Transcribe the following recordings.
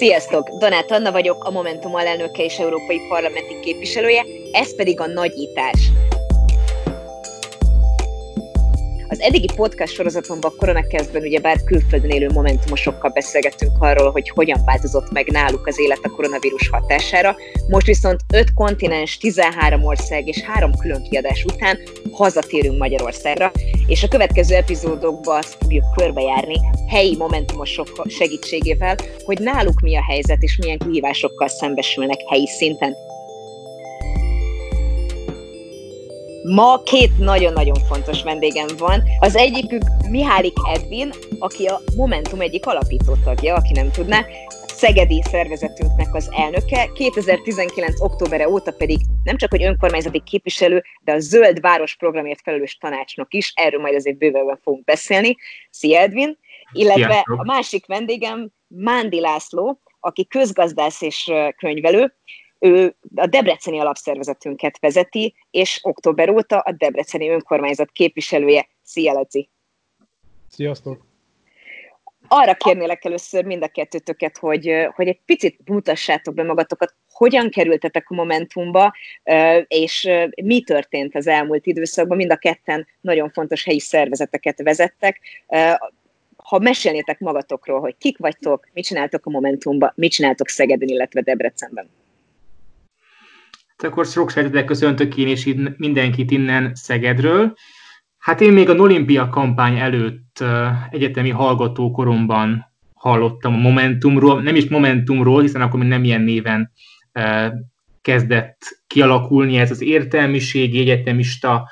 Sziasztok! Donát Anna vagyok, a Momentum alelnöke és európai parlamenti képviselője, ez pedig a nagyítás. Az eddigi podcast sorozatomban koronakezdben ugyebár külföldön élő momentumosokkal beszélgettünk arról, hogy hogyan változott meg náluk az élet a koronavírus hatására. Most viszont 5 kontinens, 13 ország és 3 külön kiadás után hazatérünk Magyarországra, és a következő epizódokban azt fogjuk körbejárni helyi momentumosok segítségével, hogy náluk mi a helyzet és milyen kihívásokkal szembesülnek helyi szinten. Ma két nagyon-nagyon fontos vendégem van. Az egyikük Mihálik Edvin, aki a Momentum egyik alapító tagja, aki nem tudná, szegedi szervezetünknek az elnöke, 2019. októbere óta pedig nem csak hogy önkormányzati képviselő, de a Zöld Város programért felelős tanácsnok is, erről majd azért bővebben fogunk beszélni. Szia Edvin! Illetve Sziasztok. a másik vendégem Mándi László, aki közgazdász és könyvelő, ő a Debreceni alapszervezetünket vezeti, és október óta a Debreceni önkormányzat képviselője. Szia, Laci! Sziasztok! Arra kérnélek először mind a kettőtöket, hogy, hogy egy picit mutassátok be magatokat, hogyan kerültetek a Momentumba, és mi történt az elmúlt időszakban. Mind a ketten nagyon fontos helyi szervezeteket vezettek. Ha mesélnétek magatokról, hogy kik vagytok, mit csináltok a Momentumba, mit csináltok Szegeden, illetve Debrecenben. Akkor sok szeretettel köszöntök én és mindenkit innen Szegedről. Hát én még a Olimpia kampány előtt egyetemi hallgatókoromban hallottam a Momentumról, nem is Momentumról, hiszen akkor még nem ilyen néven kezdett kialakulni ez az értelmiségi egyetemista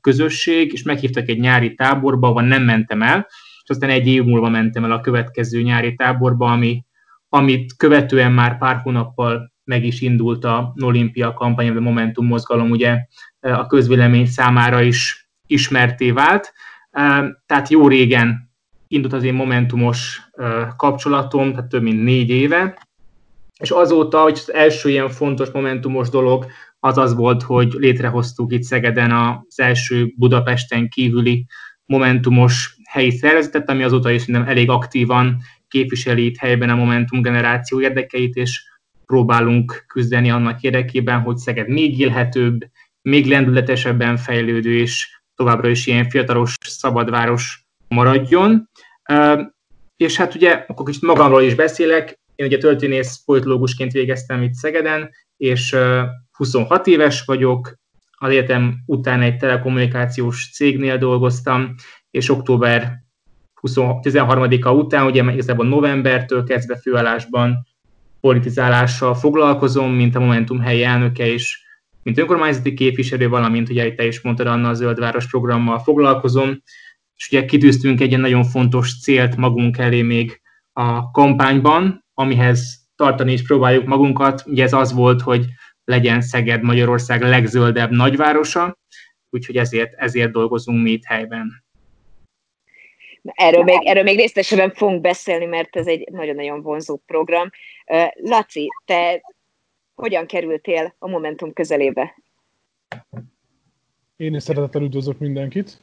közösség, és meghívtak egy nyári táborba, ahol nem mentem el, és aztán egy év múlva mentem el a következő nyári táborba, ami, amit követően már pár hónappal meg is indult a Olimpia kampány, a Momentum mozgalom ugye e, a közvélemény számára is ismerté vált. E, tehát jó régen indult az én momentumos e, kapcsolatom, tehát több mint négy éve, és azóta, hogy az első ilyen fontos momentumos dolog az az volt, hogy létrehoztuk itt Szegeden az első Budapesten kívüli momentumos helyi szervezetet, ami azóta is nem elég aktívan képviseli itt helyben a Momentum generáció érdekeit, és próbálunk küzdeni annak érdekében, hogy Szeged még élhetőbb, még lendületesebben fejlődő és továbbra is ilyen fiatalos, szabadváros maradjon. És hát ugye, akkor kicsit magamról is beszélek, én ugye történész politológusként végeztem itt Szegeden, és 26 éves vagyok, az egyetem után egy telekommunikációs cégnél dolgoztam, és október 13-a után, ugye igazából novembertől kezdve főállásban politizálással foglalkozom, mint a Momentum helyi elnöke és mint önkormányzati képviselő, valamint ugye te is mondtad, Anna a Zöldváros programmal foglalkozom, és ugye kitűztünk egy nagyon fontos célt magunk elé még a kampányban, amihez tartani is próbáljuk magunkat. Ugye ez az volt, hogy legyen Szeged Magyarország legzöldebb nagyvárosa, úgyhogy ezért, ezért dolgozunk mi itt helyben. Erről még, erről még részletesen fogunk beszélni, mert ez egy nagyon-nagyon vonzó program. Laci, te hogyan kerültél a Momentum közelébe? Én is szeretettel üdvözlök mindenkit.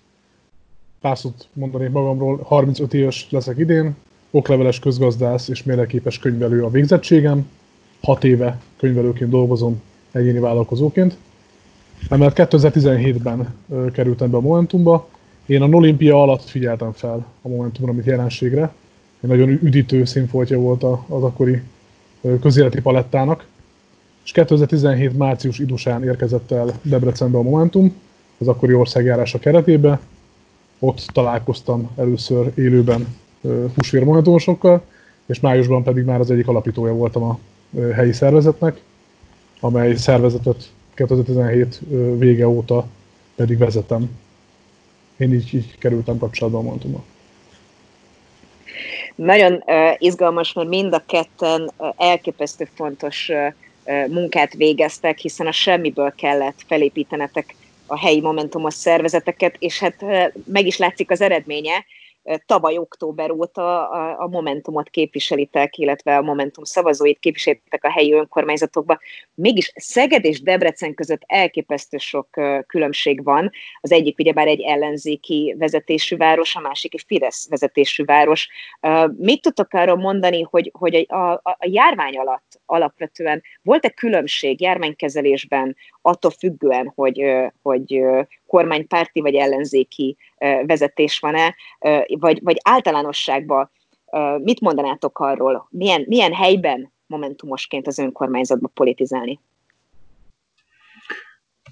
Pár szót mondanék magamról, 35 éves leszek idén, okleveles közgazdász és mérleképes könyvelő a végzettségem. 6 éve könyvelőként dolgozom egyéni vállalkozóként. Emellett 2017-ben kerültem be a Momentumba, én a Olimpia alatt figyeltem fel a Momentumra, mint jelenségre. Egy nagyon üdítő színfoltja volt az akkori közéleti palettának. És 2017 március idusán érkezett el Debrecenbe a Momentum, az akkori országjárása keretébe. Ott találkoztam először élőben húsvér momentumosokkal, és májusban pedig már az egyik alapítója voltam a helyi szervezetnek, amely szervezetet 2017 vége óta pedig vezetem én így, így kerültem kapcsolatba a Montummal. Nagyon uh, izgalmas, mert mind a ketten uh, elképesztő fontos uh, munkát végeztek, hiszen a semmiből kellett felépítenetek a helyi momentumos szervezeteket, és hát meg is látszik az eredménye. Tavaly október óta a, a Momentumot képviselitek, illetve a Momentum szavazóit képviselitek a helyi önkormányzatokban. Mégis Szeged és Debrecen között elképesztő sok különbség van. Az egyik ugyebár egy ellenzéki vezetésű város, a másik egy Fidesz vezetésű város. Mit tudtok arról mondani, hogy, hogy a, a, a járvány alatt alapvetően volt-e különbség járványkezelésben attól függően, hogy, hogy kormánypárti vagy ellenzéki vezetés van-e, vagy, vagy általánosságban mit mondanátok arról, milyen, milyen helyben momentumosként az önkormányzatba politizálni?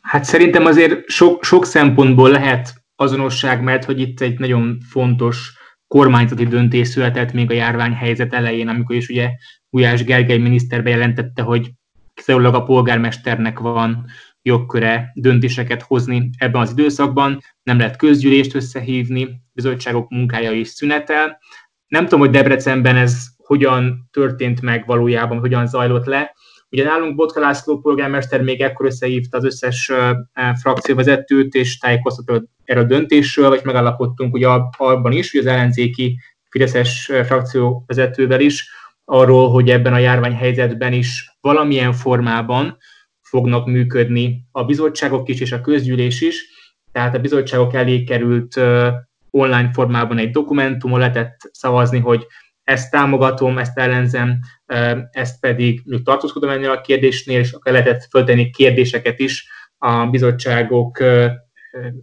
Hát szerintem azért sok, sok szempontból lehet azonosság, mert hogy itt egy nagyon fontos kormányzati döntés született még a járványhelyzet elején, amikor is ugye Gulyás Gergely miniszter bejelentette, hogy kizárólag a polgármesternek van jogköre döntéseket hozni ebben az időszakban, nem lehet közgyűlést összehívni, bizottságok munkája is szünetel. Nem tudom, hogy Debrecenben ez hogyan történt meg valójában, hogyan zajlott le. Ugye nálunk Botka László polgármester még ekkor összehívta az összes frakcióvezetőt, és tájékoztatott erről a döntésről, vagy megállapodtunk ugye abban is, hogy az ellenzéki Fideszes frakcióvezetővel is, arról, hogy ebben a járványhelyzetben is valamilyen formában fognak működni a bizottságok is és a közgyűlés is. Tehát a bizottságok elé került online formában egy dokumentumon lehetett szavazni, hogy ezt támogatom, ezt ellenzem, ezt pedig még tartózkodom ennél a kérdésnél, és akkor lehetett föltenni kérdéseket is a bizottságok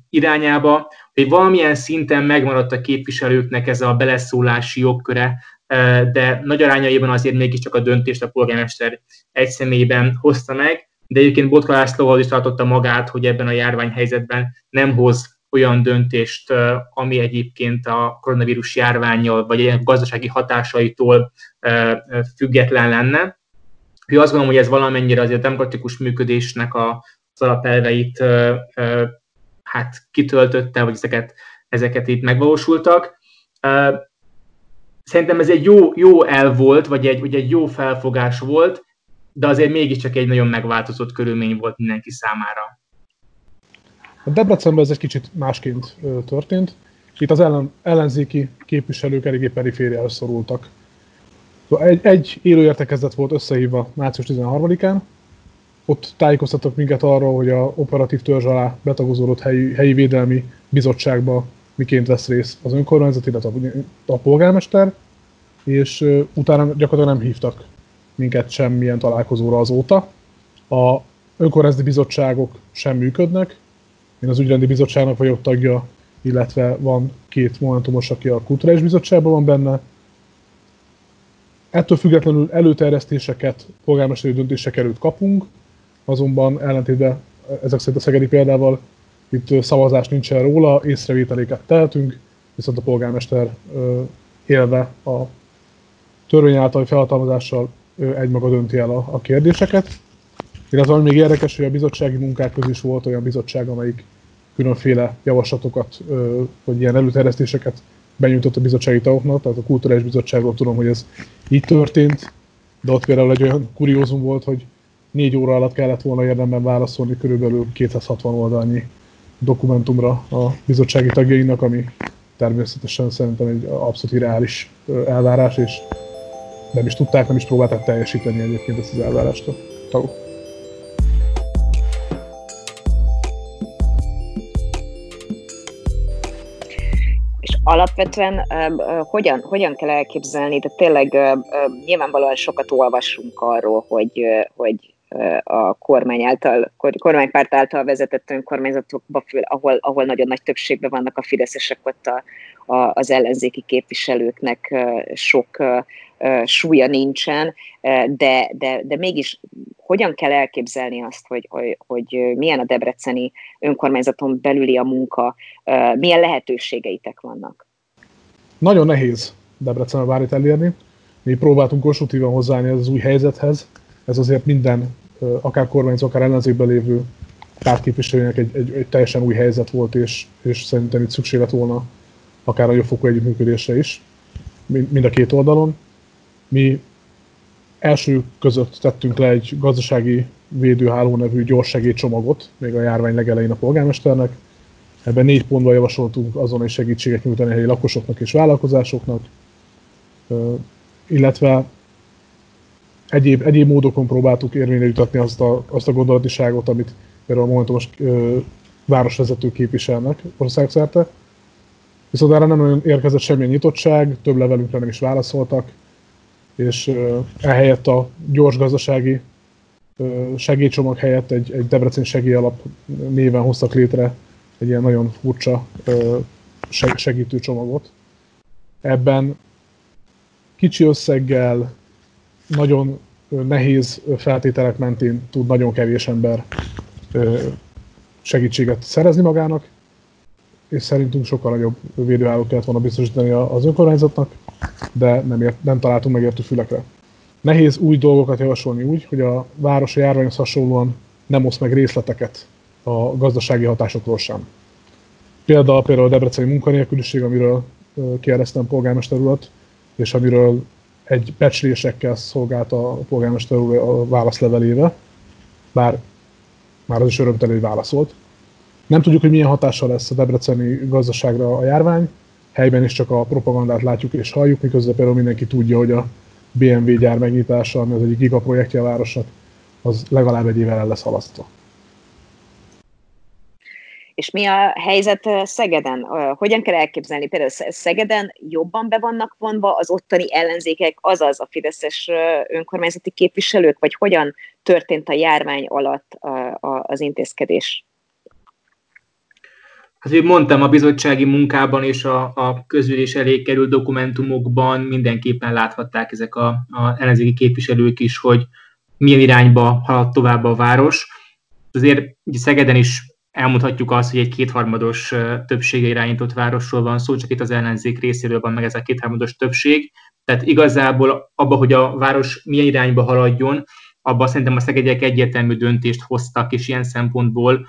irányába, hogy valamilyen szinten megmaradt a képviselőknek ez a beleszólási jogköre, de nagy arányaiban azért mégiscsak a döntést a polgármester egy személyben hozta meg, de egyébként Botka Lászlóval is tartotta magát, hogy ebben a járványhelyzetben nem hoz olyan döntést, ami egyébként a koronavírus járványjal vagy ilyen gazdasági hatásaitól független lenne. Ő azt gondolom, hogy ez valamennyire azért a demokratikus működésnek az alapelveit hát kitöltötte, vagy ezeket, ezeket itt megvalósultak. Szerintem ez egy jó, jó el volt, vagy egy, vagy egy jó felfogás volt, de azért mégiscsak egy nagyon megváltozott körülmény volt mindenki számára. A Debrecenben ez egy kicsit másként történt. Itt az ellen, ellenzéki képviselők eléggé perifériára szorultak. Szóval egy, egy élőértekezet volt összehívva március 13-án, ott tájékoztattak minket arról, hogy a operatív törzs alá betagozódott helyi, helyi védelmi bizottságba miként vesz részt az önkormányzat, illetve a, polgármester, és utána gyakorlatilag nem hívtak minket semmilyen találkozóra azóta. A önkormányzati bizottságok sem működnek. Én az ügyrendi bizottságnak vagyok tagja, illetve van két momentumos, aki a kulturális bizottságban van benne. Ettől függetlenül előterjesztéseket, polgármesteri döntések előtt kapunk, azonban ellentétben ezek szerint a szegedi példával itt szavazás nincsen róla, észrevételéket tehetünk, viszont a polgármester élve a törvény által felhatalmazással egymaga dönti el a, a kérdéseket. Illetve ami még érdekes, hogy a bizottsági munkák közül is volt olyan bizottság, amelyik különféle javaslatokat, vagy ilyen előterjesztéseket benyújtott a bizottsági tagoknak, tehát a Kulturális Bizottságról tudom, hogy ez így történt, de ott például egy olyan kuriózum volt, hogy négy óra alatt kellett volna érdemben válaszolni körülbelül 260 oldalnyi dokumentumra a bizottsági tagjainak, ami természetesen szerintem egy abszolút irreális elvárás, és nem is tudták, nem is próbálták teljesíteni egyébként ezt az elvárást a tagok. És alapvetően hogyan, hogyan kell elképzelni, de tényleg nyilvánvalóan sokat olvasunk arról, hogy, hogy a kormány által, kormánypárt által vezetett önkormányzatokba, ahol, ahol nagyon nagy többségben vannak a fideszesek, ott a, a, az ellenzéki képviselőknek sok súlya nincsen, de, de, de mégis hogyan kell elképzelni azt, hogy, hogy, hogy milyen a debreceni önkormányzaton belüli a munka, milyen lehetőségeitek vannak? Nagyon nehéz Debrecenbe bármit elérni. Mi próbáltunk konstruktívan hozzáállni az új helyzethez. Ez azért minden, akár kormányzó, akár ellenzékben lévő pártképviselőnek egy, egy, egy teljesen új helyzet volt, és, és szerintem itt szükség volna akár a jobbfokú együttműködésre is, mind a két oldalon. Mi első között tettünk le egy gazdasági védőháló nevű gyorssegélycsomagot, még a járvány legelején a polgármesternek. Ebben négy pontban javasoltunk azon is segítséget nyújtani a helyi lakosoknak és vállalkozásoknak, illetve egyéb, egyéb módokon próbáltuk érvényre jutatni azt a, azt a gondolatiságot, amit például a Momentumos városvezetők képviselnek országszerte. Viszont erre nem érkezett semmilyen nyitottság, több levelünkre nem is válaszoltak, és ehelyett a gyors gazdasági segélycsomag helyett egy, egy Debrecen segélyalap néven hoztak létre egy ilyen nagyon furcsa segítő csomagot. Ebben kicsi összeggel, nagyon nehéz feltételek mentén tud nagyon kevés ember segítséget szerezni magának, és szerintünk sokkal nagyobb védőállók kellett volna biztosítani az önkormányzatnak, de nem, ért, nem találtunk megértő fülekre. Nehéz új dolgokat javasolni úgy, hogy a városi járványhoz hasonlóan nem oszt meg részleteket a gazdasági hatásokról sem. Például, például a debreceni munkanélküliség, amiről kérdeztem polgármester urat, és amiről egy becslésekkel szolgált a polgármester úr a válaszlevelébe, bár már az is örömteli, hogy válaszolt. Nem tudjuk, hogy milyen hatással lesz a debreceni gazdaságra a járvány, helyben is csak a propagandát látjuk és halljuk, miközben például mindenki tudja, hogy a BMW gyár megnyitása, ami az egyik gigaprojektje a városnak, az legalább egy évvel el lesz halasztva. És mi a helyzet Szegeden? Hogyan kell elképzelni? Például Szegeden jobban be vannak vonva az ottani ellenzékek, azaz a fideszes önkormányzati képviselők, vagy hogyan történt a járvány alatt az intézkedés? Hát, hogy mondtam, a bizottsági munkában és a, a közülés elé került dokumentumokban mindenképpen láthatták ezek a, a ellenzéki képviselők is, hogy milyen irányba halad tovább a város. Azért ugye Szegeden is elmondhatjuk azt, hogy egy kétharmados többsége irányított városról van szó, csak itt az ellenzék részéről van meg ez a kétharmados többség. Tehát igazából abba, hogy a város milyen irányba haladjon, abban szerintem a szegegyek egyértelmű döntést hoztak, és ilyen szempontból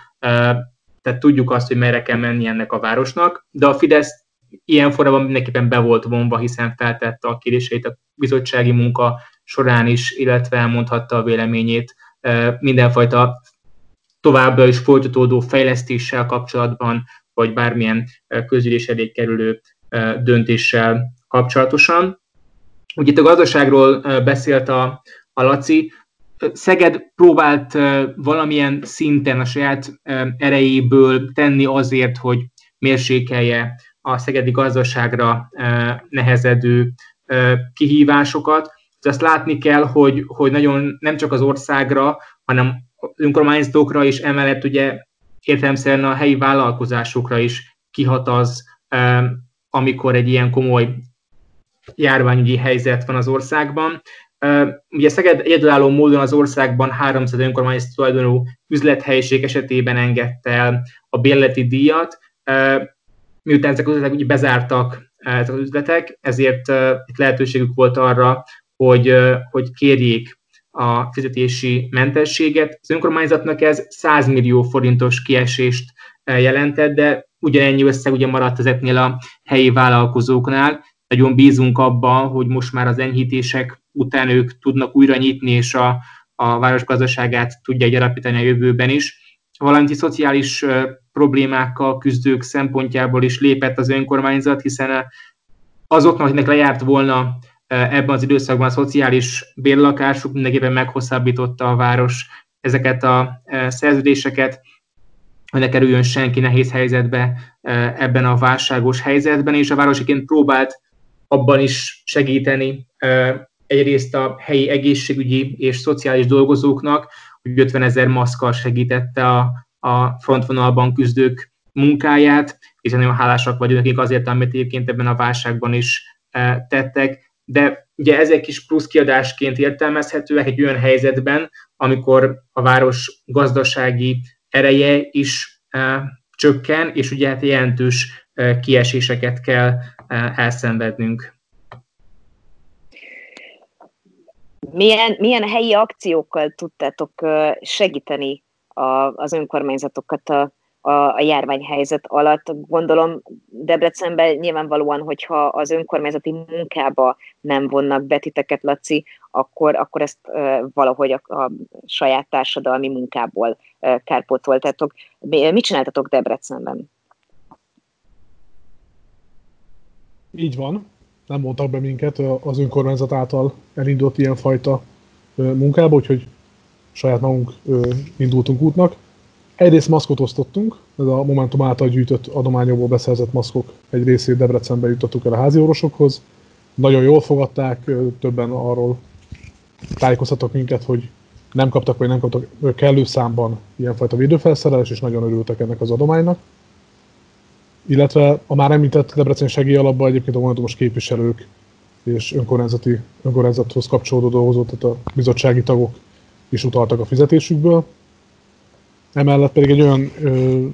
tehát tudjuk azt, hogy merre kell menni ennek a városnak, de a Fidesz ilyen formában mindenképpen be volt vonva, hiszen feltette a kérdéseit a bizottsági munka során is, illetve elmondhatta a véleményét mindenfajta továbbra is folytatódó fejlesztéssel kapcsolatban, vagy bármilyen közülés elé kerülő döntéssel kapcsolatosan. Ugye itt a gazdaságról beszélt a, a Laci, Szeged próbált valamilyen szinten a saját erejéből tenni azért, hogy mérsékelje a szegedi gazdaságra nehezedő kihívásokat. De azt látni kell, hogy, hogy nagyon nem csak az országra, hanem önkormányzatokra is, emellett ugye értelemszerűen a helyi vállalkozásokra is kihat az, amikor egy ilyen komoly járványügyi helyzet van az országban. Ugye Szeged egyedülálló módon az országban 300 önkormányzat tulajdonú üzlethelyiség esetében engedte el a bérleti díjat. Miután ezek az üzletek ugye bezártak ezek az üzletek, ezért itt lehetőségük volt arra, hogy, hogy kérjék a fizetési mentességet. Az önkormányzatnak ez 100 millió forintos kiesést jelentett, de ugyanennyi összeg ugye maradt ezeknél a helyi vállalkozóknál. Nagyon bízunk abban, hogy most már az enyhítések után ők tudnak újra nyitni, és a, a város gazdaságát tudja gyarapítani a jövőben is. Valamint szociális problémákkal küzdők szempontjából is lépett az önkormányzat, hiszen azoknak, akiknek lejárt volna ebben az időszakban a szociális bérlakásuk, mindenképpen meghosszabbította a város ezeket a szerződéseket, hogy ne kerüljön senki nehéz helyzetbe ebben a válságos helyzetben, és a városiként próbált abban is segíteni egyrészt a helyi egészségügyi és szociális dolgozóknak, hogy 50 ezer maszkal segítette a, a frontvonalban küzdők munkáját, és nagyon hálásak vagyunk nekik azért, amit egyébként ebben a válságban is e, tettek, de ugye ezek is plusz kiadásként értelmezhetőek egy olyan helyzetben, amikor a város gazdasági ereje is e, csökken, és ugye hát jelentős e, kieséseket kell e, elszenvednünk. Milyen, milyen helyi akciókkal tudtátok segíteni a, az önkormányzatokat a, a, a járványhelyzet alatt. Gondolom Debrecenben nyilvánvalóan, hogyha az önkormányzati munkába nem vonnak betiteket, Laci, akkor, akkor ezt uh, valahogy a, a saját társadalmi munkából uh, kárpótoltatok. Mit csináltatok Debrecenben? Így van. Nem mondtak be minket az önkormányzat által elindult ilyenfajta munkába, úgyhogy saját magunk indultunk útnak. Egyrészt maszkot osztottunk, ez a Momentum által gyűjtött adományokból beszerzett maszkok egy részét Debrecenbe jutottuk el a házi orvosokhoz. Nagyon jól fogadták, többen arról tájékoztattak minket, hogy nem kaptak vagy nem kaptak kellő számban ilyenfajta védőfelszerelés, és nagyon örültek ennek az adománynak. Illetve a már említett Debrecen segély alapban egyébként a momentumos képviselők és önkormányzati, önkormányzathoz kapcsolódó dolgozó, tehát a bizottsági tagok is utaltak a fizetésükből. Emellett pedig egy olyan ö,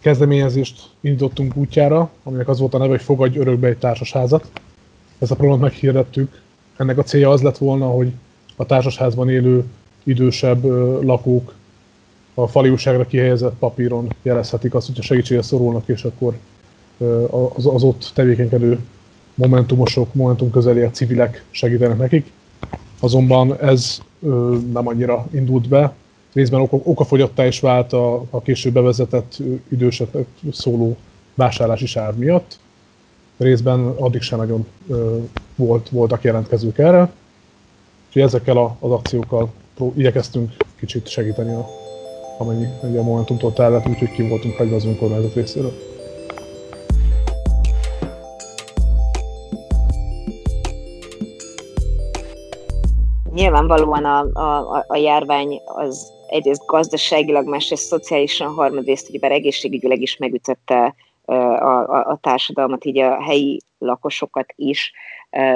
kezdeményezést indítottunk útjára, aminek az volt a neve, hogy fogadj örökbe egy társasházat. Ezt a programot meghirdettük. Ennek a célja az lett volna, hogy a társasházban élő idősebb ö, lakók a fali újságra kihelyezett papíron jelezhetik azt, hogyha segítségre szorulnak, és akkor az, az ott tevékenykedő momentumosok, momentum közeli civilek segítenek nekik. Azonban ez nem annyira indult be, részben oka, okafogyottá is vált a, a később bevezetett idősek szóló vásárlási sár miatt. Részben addig sem nagyon ö, volt, voltak jelentkezők erre. Úgyhogy ezekkel a, az akciókkal igyekeztünk kicsit segíteni, a, amennyi a Momentumtól tellett, úgyhogy ki voltunk hagyva az önkormányzat részéről. Nyilvánvalóan a, a, a járvány az egyrészt gazdaságilag, másrészt szociálisan, harmadrészt ugyebár egészségügyileg is megütötte a, a, a társadalmat, így a helyi lakosokat is.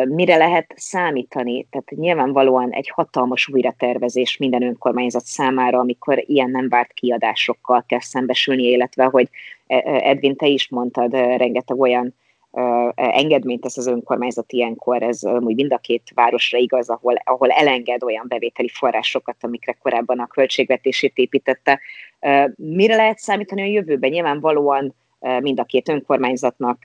Mire lehet számítani? Tehát nyilvánvalóan egy hatalmas újratervezés minden önkormányzat számára, amikor ilyen nem várt kiadásokkal kell szembesülni, illetve, hogy Edvin, te is mondtad, rengeteg olyan engedményt tesz az önkormányzat ilyenkor, ez úgy mind a két városra igaz, ahol, ahol elenged olyan bevételi forrásokat, amikre korábban a költségvetését építette. Mire lehet számítani a jövőben? Nyilvánvalóan mind a két önkormányzatnak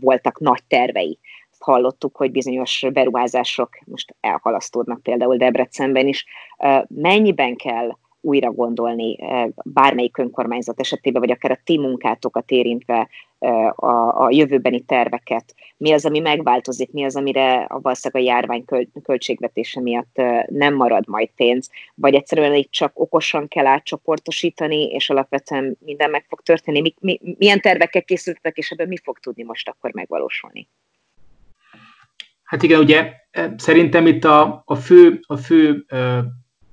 voltak nagy tervei. Hallottuk, hogy bizonyos beruházások most elhalasztódnak például Debrecenben is. Mennyiben kell újra gondolni bármelyik önkormányzat esetében, vagy akár a ti munkátokat érintve a, a jövőbeni terveket, mi az, ami megváltozik, mi az, amire a valószínűleg a járvány költségvetése miatt nem marad majd pénz, vagy egyszerűen így csak okosan kell átcsoportosítani, és alapvetően minden meg fog történni. Mi, mi, milyen tervekkel készültek, és ebben mi fog tudni most akkor megvalósulni? Hát igen, ugye szerintem itt a, a fő, a fő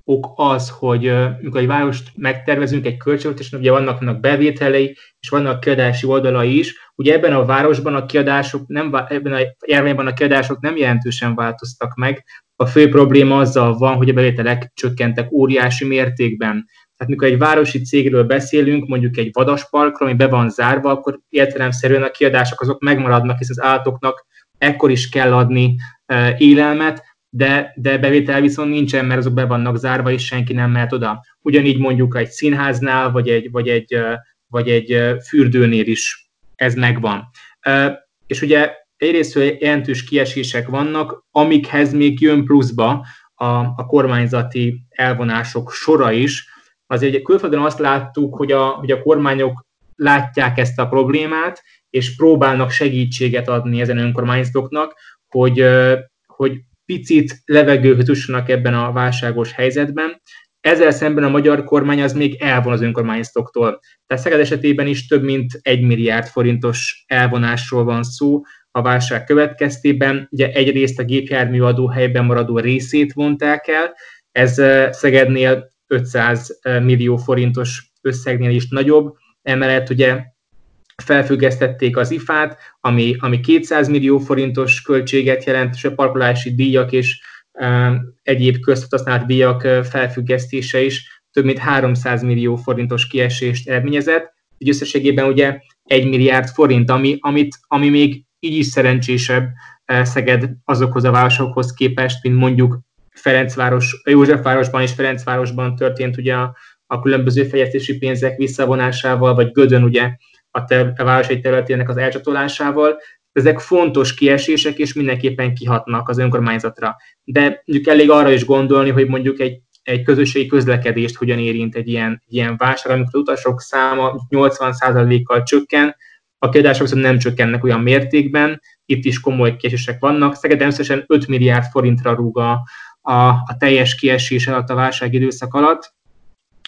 ok az, hogy amikor egy várost megtervezünk egy költségvetésen, ugye vannak, vannak bevételei, és vannak kiadási oldalai is. Ugye ebben a városban a kiadások, nem, ebben a járványban a kiadások nem jelentősen változtak meg. A fő probléma azzal van, hogy a bevételek csökkentek óriási mértékben. Tehát mikor egy városi cégről beszélünk, mondjuk egy vadasparkról, ami be van zárva, akkor értelemszerűen a kiadások azok megmaradnak, hisz az állatoknak ekkor is kell adni élelmet, de, de bevétel viszont nincsen, mert azok be vannak zárva, és senki nem mehet oda. Ugyanígy mondjuk egy színháznál, vagy egy, vagy egy, vagy egy fürdőnél is ez megvan. És ugye egyrészt jelentős kiesések vannak, amikhez még jön pluszba a, a kormányzati elvonások sora is. Azért külföldön azt láttuk, hogy a, hogy a kormányok látják ezt a problémát, és próbálnak segítséget adni ezen önkormányzatoknak, hogy, hogy picit levegőhöz jussanak ebben a válságos helyzetben. Ezzel szemben a magyar kormány az még elvon az önkormányzatoktól. Tehát Szeged esetében is több mint egy milliárd forintos elvonásról van szó a válság következtében. Ugye egyrészt a gépjárműadó helyben maradó részét vonták el, ez Szegednél 500 millió forintos összegnél is nagyobb, emellett ugye felfüggesztették az IFÁT, ami, ami 200 millió forintos költséget jelent, és a parkolási díjak és egyéb közhasznált díjak felfüggesztése is több mint 300 millió forintos kiesést eredményezett, így összességében ugye 1 milliárd forint, ami, amit, ami még így is szerencsésebb Szeged azokhoz a városokhoz képest, mint mondjuk Ferencváros, Józsefvárosban és Ferencvárosban történt ugye a, a különböző fejlesztési pénzek visszavonásával, vagy Gödön ugye a, ter- a város egy területének az elcsatolásával. Ezek fontos kiesések, és mindenképpen kihatnak az önkormányzatra. De mondjuk elég arra is gondolni, hogy mondjuk egy, egy közösségi közlekedést hogyan érint egy ilyen, ilyen válság, amikor az utasok száma 80%-kal csökken, a kiadások viszont nem csökkennek olyan mértékben, itt is komoly késések vannak. Szegeden összesen 5 milliárd forintra rúg a, a, a teljes kiesés alatt a válság időszak alatt,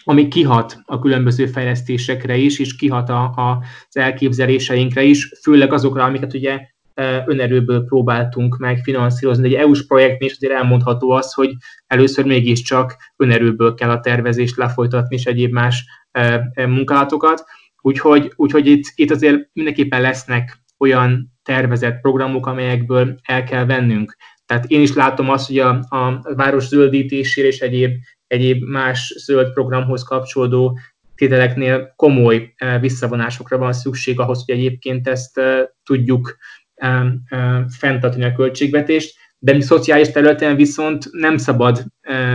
ami kihat a különböző fejlesztésekre is, és kihat a, a, az elképzeléseinkre is, főleg azokra, amiket ugye önerőből próbáltunk meg finanszírozni. Egy EU-s projektnél is azért elmondható az, hogy először mégiscsak önerőből kell a tervezést lefolytatni, és egyéb más munkálatokat. Úgyhogy, úgyhogy itt, itt azért mindenképpen lesznek olyan tervezett programok, amelyekből el kell vennünk. Tehát én is látom azt, hogy a, a város zöldítésére és egyéb, egyéb más zöld programhoz kapcsolódó tételeknél komoly visszavonásokra van szükség ahhoz, hogy egyébként ezt tudjuk fenntartani a költségvetést, de mi szociális területen viszont nem szabad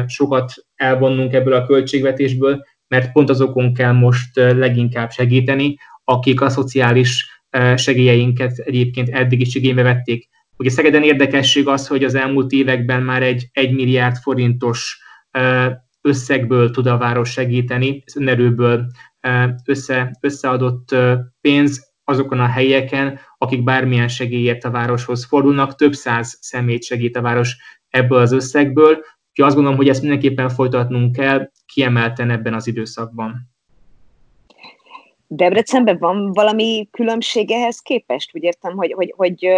sokat elvonnunk ebből a költségvetésből, mert pont azokon kell most leginkább segíteni, akik a szociális segélyeinket egyébként eddig is igénybe vették. Ugye Szegeden érdekesség az, hogy az elmúlt években már egy 1 milliárd forintos összegből tud a város segíteni, önerőből össze, összeadott pénz azokon a helyeken, akik bármilyen segélyért a városhoz fordulnak, több száz szemét segít a város ebből az összegből, úgyhogy azt gondolom, hogy ezt mindenképpen folytatnunk kell, kiemelten ebben az időszakban. Debrecenben van valami különbség ehhez képest? Úgy értem, hogy, hogy, hogy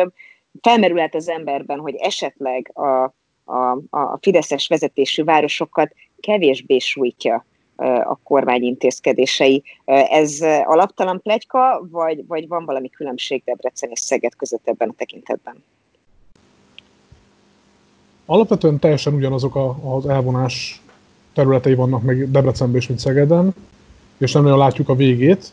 felmerülhet az emberben, hogy esetleg a, a, a fideszes vezetésű városokat kevésbé sújtja a kormány intézkedései. Ez alaptalan plegyka, vagy, vagy van valami különbség Debrecen és Szeged között ebben a tekintetben? Alapvetően teljesen ugyanazok a, az elvonás területei vannak meg Debrecenben és mint Szegeden, és nem nagyon látjuk a végét.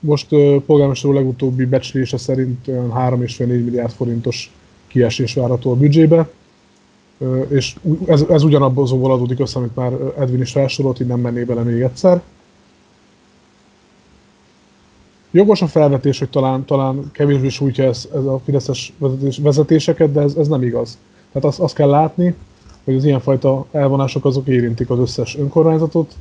Most polgármester legutóbbi becslése szerint olyan 3,5-4 milliárd forintos kiesés várható a büdzsébe, és ez, ez ugyanabban azonból adódik össze, amit már Edwin is felsorolt, így nem menné bele még egyszer. Jogos a felvetés, hogy talán, talán kevésbé sújtja ez, ez a fideszes vezetés, vezetéseket, de ez, ez nem igaz. Tehát azt, azt kell látni, hogy az ilyenfajta elvonások azok érintik az összes önkormányzatot,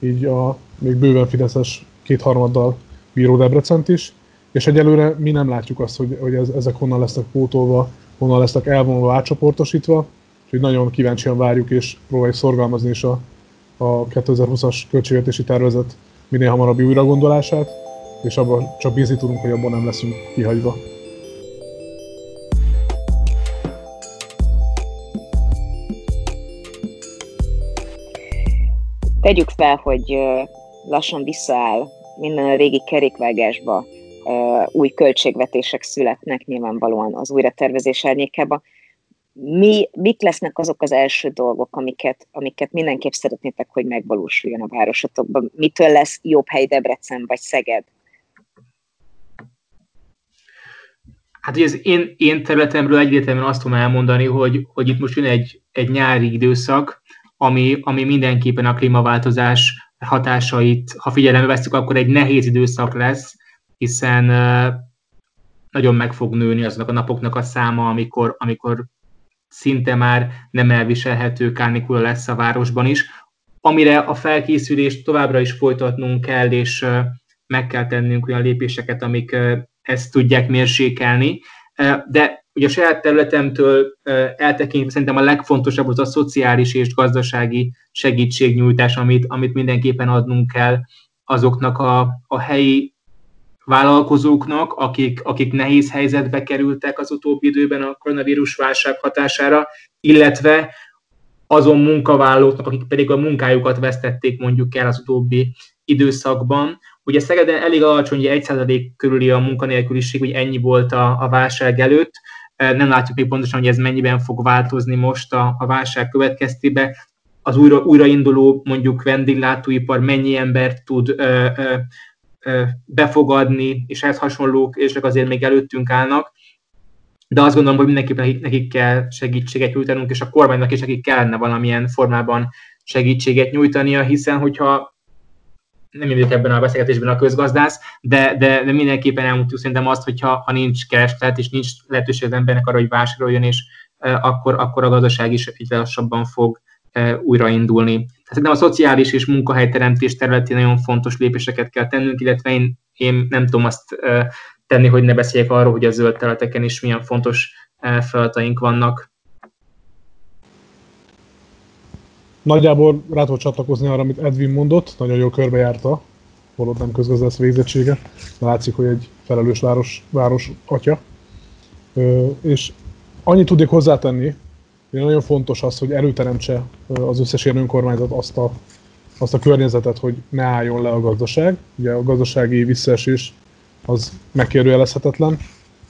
így a még bőven fideszes kétharmaddal bíró Debrecent is, és egyelőre mi nem látjuk azt, hogy, hogy ez, ezek honnan lesznek pótolva, honnan lesznek elvonva, átcsoportosítva, Úgyhogy nagyon kíváncsian várjuk és próbáljuk szorgalmazni is a, a 2020-as költségvetési tervezet minél hamarabbi újragondolását, és abban csak bízni tudunk, hogy abban nem leszünk kihagyva. Tegyük fel, hogy lassan visszaáll minden a régi kerékvágásba, új költségvetések születnek nyilvánvalóan az újratervezés árnyékába mi, mik lesznek azok az első dolgok, amiket, amiket mindenképp szeretnétek, hogy megvalósuljon a városotokban? Mitől lesz jobb hely Debrecen vagy Szeged? Hát ugye az én, én területemről egyértelműen azt tudom elmondani, hogy, hogy itt most jön egy, egy nyári időszak, ami, ami mindenképpen a klímaváltozás hatásait, ha figyelembe veszük, akkor egy nehéz időszak lesz, hiszen nagyon meg fog nőni azoknak a napoknak a száma, amikor, amikor szinte már nem elviselhető kánikula lesz a városban is, amire a felkészülést továbbra is folytatnunk kell, és meg kell tennünk olyan lépéseket, amik ezt tudják mérsékelni. De ugye a saját területemtől eltekintve szerintem a legfontosabb az a szociális és gazdasági segítségnyújtás, amit, amit mindenképpen adnunk kell azoknak a, a helyi vállalkozóknak, akik, akik nehéz helyzetbe kerültek az utóbbi időben a koronavírus válság hatására, illetve azon munkavállalóknak, akik pedig a munkájukat vesztették mondjuk el az utóbbi időszakban. Ugye Szegeden elég alacsony, ugye 1% körüli a munkanélküliség, hogy ennyi volt a, a válság előtt. Nem látjuk még pontosan, hogy ez mennyiben fog változni most a, a válság következtében. Az újra, újrainduló mondjuk vendéglátóipar mennyi embert tud ö, ö, befogadni, és ehhez hasonlók, és azért még előttünk állnak. De azt gondolom, hogy mindenképpen nekik, nekik kell segítséget nyújtanunk, és a kormánynak is nekik kellene valamilyen formában segítséget nyújtania, hiszen hogyha nem mindig ebben a beszélgetésben a közgazdász, de, de, de mindenképpen elmondjuk szerintem azt, hogy ha, nincs kereslet, és nincs lehetőség az embernek arra, hogy vásároljon, és uh, akkor, akkor a gazdaság is egy lassabban fog uh, újraindulni. Szerintem a szociális és munkahelyteremtés területén nagyon fontos lépéseket kell tennünk, illetve én, én nem tudom azt tenni, hogy ne beszéljek arról, hogy a zöld területeken is milyen fontos feladataink vannak. Nagyjából rá tudok csatlakozni arra, amit Edwin mondott, nagyon jól körbejárta, holott nem közgazdász végzettsége, de látszik, hogy egy felelős város, város atya. És annyit tudnék hozzátenni, nagyon fontos az, hogy előteremtse az összes ilyen önkormányzat azt a, azt a környezetet, hogy ne álljon le a gazdaság. Ugye a gazdasági visszaesés az megkérdőjelezhetetlen,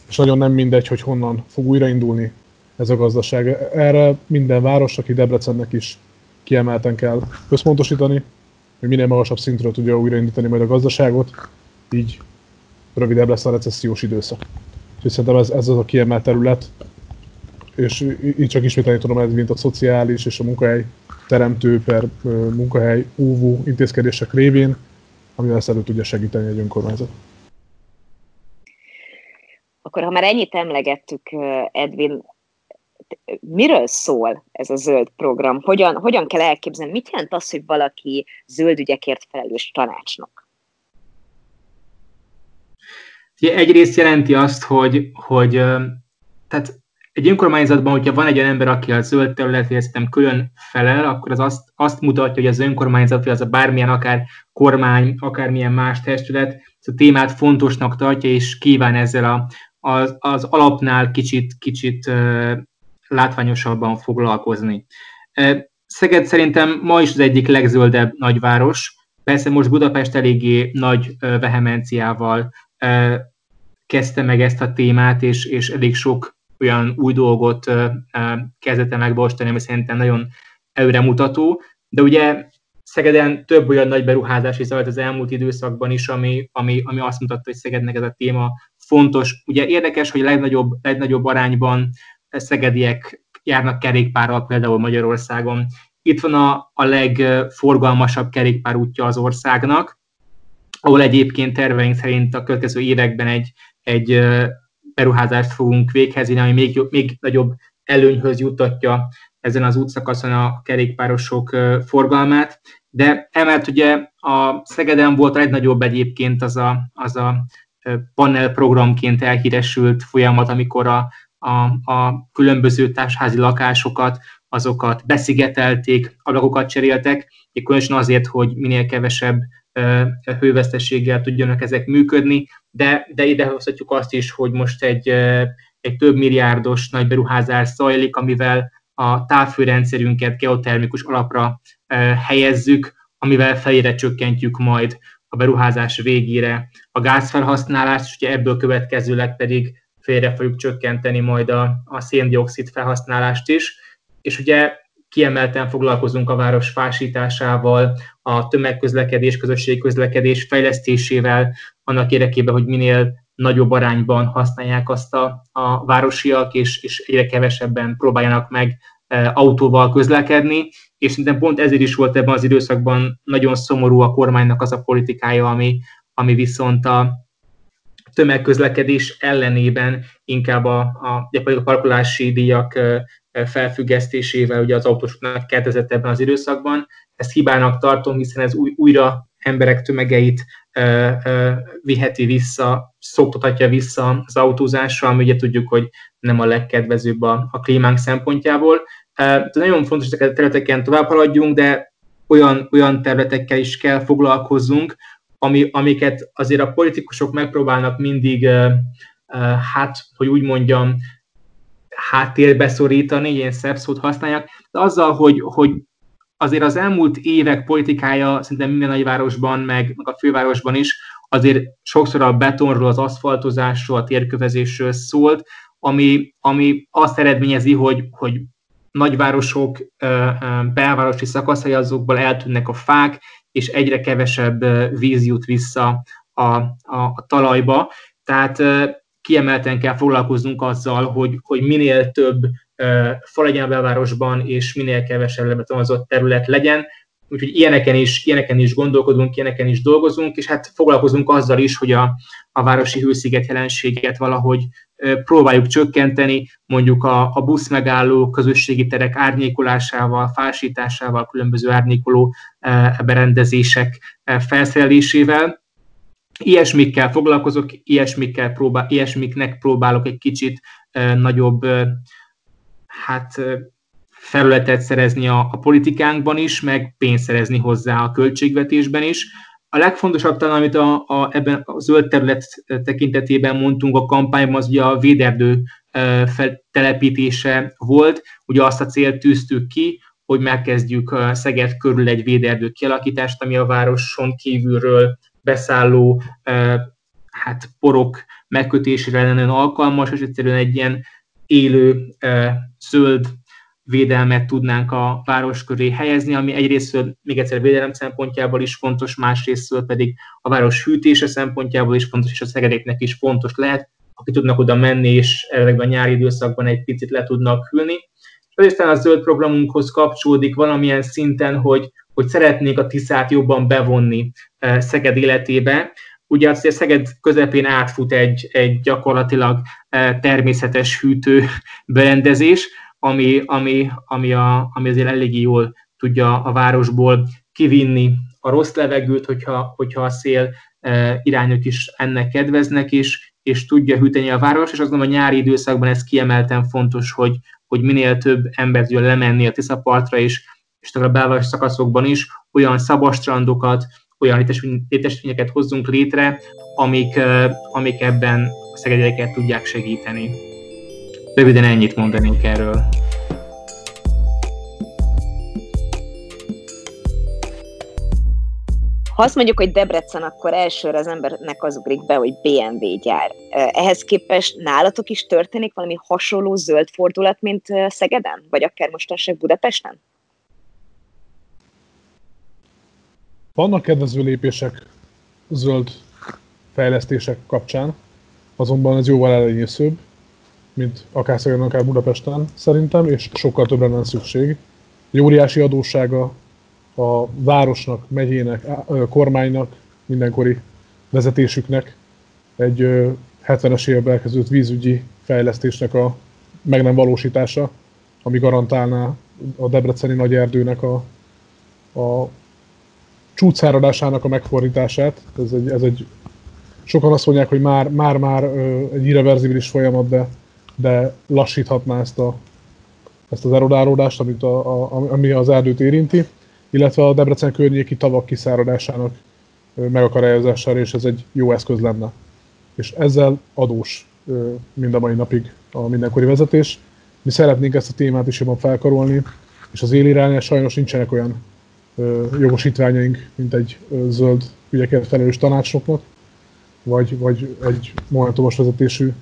és nagyon nem mindegy, hogy honnan fog újraindulni ez a gazdaság. Erre minden város, aki Debrecennek is kiemelten kell központosítani, hogy minél magasabb szintről tudja újraindítani majd a gazdaságot, így rövidebb lesz a recessziós időszak. És szerintem ez, ez az a kiemelt terület, és így csak ismételni tudom ez, mint a szociális és a munkahely teremtő per munkahely óvó intézkedések révén, amivel ezt elő tudja segíteni egy önkormányzat. Akkor ha már ennyit emlegettük, Edwin, miről szól ez a zöld program? Hogyan, hogyan kell elképzelni? Mit jelent az, hogy valaki zöld ügyekért felelős tanácsnok? Egyrészt jelenti azt, hogy, hogy tehát egy önkormányzatban, hogyha van egy olyan ember, aki a zöld területért nem külön felel, akkor az azt, azt mutatja, hogy az önkormányzat, vagy az a bármilyen akár kormány, akármilyen más testület, ezt a témát fontosnak tartja, és kíván ezzel a, az, az alapnál kicsit, kicsit látványosabban foglalkozni. Szeged szerintem ma is az egyik legzöldebb nagyváros. Persze most Budapest eléggé nagy vehemenciával kezdte meg ezt a témát, és, és elég sok olyan új dolgot kezdett megborstani, ami szerintem nagyon előremutató. De ugye Szegeden több olyan nagy beruházás is zajlott az elmúlt időszakban is, ami, ami, ami azt mutatta, hogy Szegednek ez a téma fontos. Ugye érdekes, hogy legnagyobb, legnagyobb arányban szegediek járnak kerékpárral például Magyarországon. Itt van a, a legforgalmasabb kerékpárútja az országnak, ahol egyébként terveink szerint a következő években egy, egy beruházást fogunk véghez ami még, még nagyobb előnyhöz jutatja ezen az útszakaszon a kerékpárosok forgalmát. De emellett ugye a Szegeden volt a legnagyobb egyébként az a, az a panel programként elhíresült folyamat, amikor a, a, a különböző társházi lakásokat, azokat beszigetelték, ablakokat cseréltek, különösen azért, hogy minél kevesebb hővesztességgel tudjanak ezek működni, de, de idehozhatjuk azt is, hogy most egy, egy több milliárdos nagy beruházás zajlik, amivel a távfőrendszerünket geotermikus alapra helyezzük, amivel felére csökkentjük majd a beruházás végére a gázfelhasználást, és ugye ebből következőleg pedig félre fogjuk csökkenteni majd a, a széndiokszid felhasználást is. És ugye kiemelten foglalkozunk a város fásításával, a tömegközlekedés, közösségi közlekedés fejlesztésével, annak érdekében, hogy minél nagyobb arányban használják azt a, a városiak, és, és egyre kevesebben próbáljanak meg e, autóval közlekedni, és szerintem pont ezért is volt ebben az időszakban nagyon szomorú a kormánynak az a politikája, ami, ami viszont a, tömegközlekedés ellenében inkább a, a, a parkolási díjak felfüggesztésével ugye az autósoknak kedvezett ebben az időszakban. Ezt hibának tartom, hiszen ez új, újra emberek tömegeit ö, ö, viheti vissza, szoktatja vissza az autózásra, ami ugye tudjuk, hogy nem a legkedvezőbb a, a klímánk szempontjából. De nagyon fontos, hogy a területeken tovább haladjunk, de olyan, olyan területekkel is kell foglalkozzunk, ami, amiket azért a politikusok megpróbálnak mindig, hát, hogy úgy mondjam, háttérbe szorítani, ilyen szebb szót használják, de azzal, hogy, hogy azért az elmúlt évek politikája szerintem minden nagyvárosban, meg, meg a fővárosban is, azért sokszor a betonról, az aszfaltozásról, a térkövezésről szólt, ami, ami azt eredményezi, hogy, hogy nagyvárosok, belvárosi szakaszai azokból eltűnnek a fák, és egyre kevesebb víz jut vissza a, a, a talajba. Tehát kiemelten kell foglalkoznunk azzal, hogy, hogy minél több fal legyen a belvárosban, és minél kevesebb lebetonozott terület legyen. Úgyhogy ilyeneken is, ilyeneken is gondolkodunk, ilyeneken is dolgozunk, és hát foglalkozunk azzal is, hogy a, a városi hősziget jelenséget valahogy próbáljuk csökkenteni, mondjuk a, a buszmegálló közösségi terek árnyékolásával, fásításával, különböző árnyékoló berendezések felszerelésével. ilyesmikkel foglalkozok, ilyesmikkel próbál, ilyesmiknek próbálok egy kicsit nagyobb hát felületet szerezni a, a politikánkban is, meg pénzt szerezni hozzá a költségvetésben is. A legfontosabb talán, amit a, a, ebben a zöld terület tekintetében mondtunk a kampányban, az ugye a véderdő telepítése volt. Ugye azt a célt tűztük ki, hogy megkezdjük Szeged körül egy véderdő kialakítást, ami a városon kívülről beszálló hát porok megkötésére lenne alkalmas, és egyszerűen egy ilyen élő zöld védelmet tudnánk a város köré helyezni, ami egyrészt még egyszer védelem szempontjából is fontos, másrészt pedig a város hűtése szempontjából is fontos, és a szegedéknek is fontos lehet, aki tudnak oda menni, és ezekben a nyári időszakban egy picit le tudnak hűlni. És aztán a zöld programunkhoz kapcsolódik valamilyen szinten, hogy, hogy szeretnék a Tiszát jobban bevonni Szeged életébe. Ugye az, hogy Szeged közepén átfut egy, egy gyakorlatilag természetes hűtő berendezés, ami, ami, ami, a, ami azért eléggé jól tudja a városból kivinni a rossz levegőt, hogyha, hogyha a szél e, irányok is ennek kedveznek, és, és tudja hűteni a város, és azt gondolom a nyári időszakban ez kiemelten fontos, hogy, hogy minél több ember tudjon lemenni a Tiszapartra is, és a belváros szakaszokban is olyan szabastrandokat, olyan létesítményeket hozzunk létre, amik, amik ebben a szegedeket tudják segíteni. Röviden ennyit mondanék erről. Ha azt mondjuk, hogy Debrecen, akkor elsőre az embernek az ugrik be, hogy BMW gyár. Ehhez képest nálatok is történik valami hasonló zöld fordulat, mint Szegeden? Vagy akár mostanság Budapesten? Vannak kedvező lépések zöld fejlesztések kapcsán, azonban ez jóval elenyészőbb, mint akár Szegeden, akár Budapesten szerintem, és sokkal többre lenne szükség. Egy óriási adóssága a városnak, megyének, kormánynak, mindenkori vezetésüknek egy 70-es években elkezdődött vízügyi fejlesztésnek a meg nem valósítása, ami garantálná a debreceni nagy erdőnek a, a csúcszáradásának a megfordítását. Ez egy, ez egy, sokan azt mondják, hogy már, már, már egy irreverzibilis folyamat, de, de lassíthatná ezt, a, ezt az erodálódást, amit a, a, ami az erdőt érinti, illetve a Debrecen környéki tavak kiszáradásának megakadályozására, és ez egy jó eszköz lenne. És ezzel adós mind a mai napig a mindenkori vezetés. Mi szeretnénk ezt a témát is jobban felkarolni, és az élirányán sajnos nincsenek olyan jogosítványaink, mint egy zöld ügyekért felelős tanácsnoknak, vagy, vagy egy momentumos vezetésű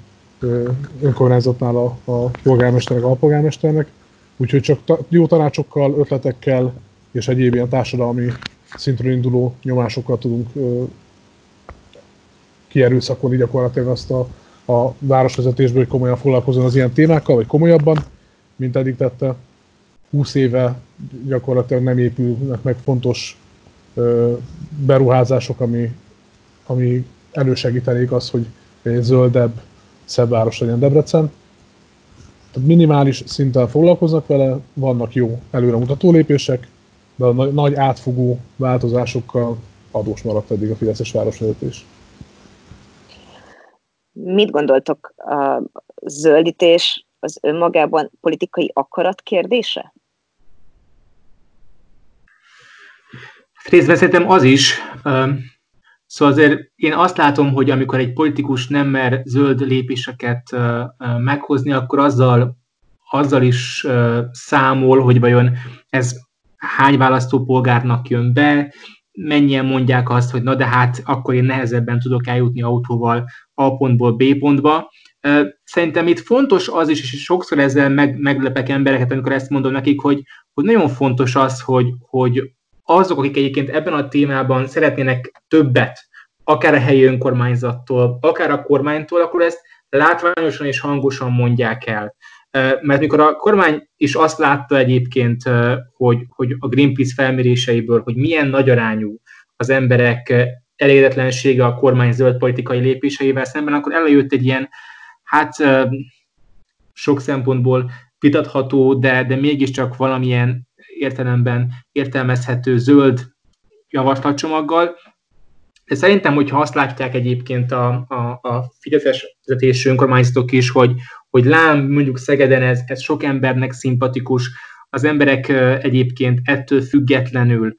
önkormányzatnál a, a polgármesternek, a alpolgármesternek. Úgyhogy csak ta, jó tanácsokkal, ötletekkel és egyéb ilyen társadalmi szintről induló nyomásokkal tudunk ö, kierőszakolni gyakorlatilag azt a, a városvezetésből, hogy komolyan foglalkozon az ilyen témákkal, vagy komolyabban, mint eddig tette. 20 éve gyakorlatilag nem épülnek meg fontos ö, beruházások, ami, ami elősegítenék azt, hogy egy zöldebb, szebb város legyen Debrecen. Tehát minimális szinten foglalkoznak vele, vannak jó előremutató lépések, de a nagy átfogó változásokkal adós maradt eddig a Fideszes városvezetés. Mit gondoltok, a zöldítés az önmagában politikai akarat kérdése? Részben szerintem az is. Szóval azért én azt látom, hogy amikor egy politikus nem mer zöld lépéseket meghozni, akkor azzal, azzal is számol, hogy vajon ez hány választópolgárnak jön be, mennyien mondják azt, hogy na de hát akkor én nehezebben tudok eljutni autóval A pontból B pontba. Szerintem itt fontos az is, és sokszor ezzel meg, meglepek embereket, amikor ezt mondom nekik, hogy, hogy nagyon fontos az, hogy, hogy azok, akik egyébként ebben a témában szeretnének többet, akár a helyi önkormányzattól, akár a kormánytól, akkor ezt látványosan és hangosan mondják el. Mert mikor a kormány is azt látta egyébként, hogy, hogy a Greenpeace felméréseiből, hogy milyen nagy arányú az emberek elégedetlensége a kormány zöld politikai lépéseivel szemben, akkor előjött egy ilyen, hát sok szempontból vitatható, de, de mégiscsak valamilyen értelemben értelmezhető zöld javaslatcsomaggal. szerintem, hogyha azt látják egyébként a, a, a Fideszes vezetésű önkormányzatok is, hogy, hogy lám mondjuk Szegeden ez, ez sok embernek szimpatikus, az emberek egyébként ettől függetlenül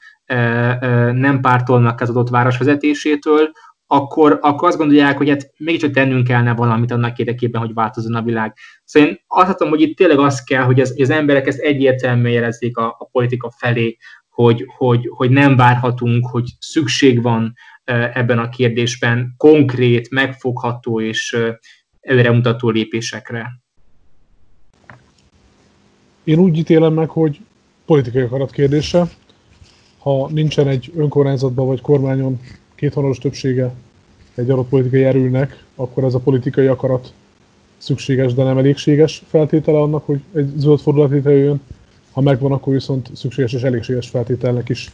nem pártolnak az adott város vezetésétől, akkor, akkor azt gondolják, hogy hát mégiscsak tennünk kellene valamit annak érdekében, hogy változzon a világ. Szóval én azt látom, hogy itt tényleg az kell, hogy az, hogy az emberek ezt egyértelműen jelezzék a, a politika felé, hogy, hogy, hogy nem várhatunk, hogy szükség van ebben a kérdésben konkrét, megfogható és előremutató lépésekre. Én úgy ítélem meg, hogy politikai akarat kérdése. Ha nincsen egy önkormányzatban vagy kormányon kétharmados többsége egy adott politikai erőnek, akkor ez a politikai akarat szükséges, de nem elégséges feltétele annak, hogy egy zöld fordulat létrejön. Ha megvan, akkor viszont szükséges és elégséges feltételnek is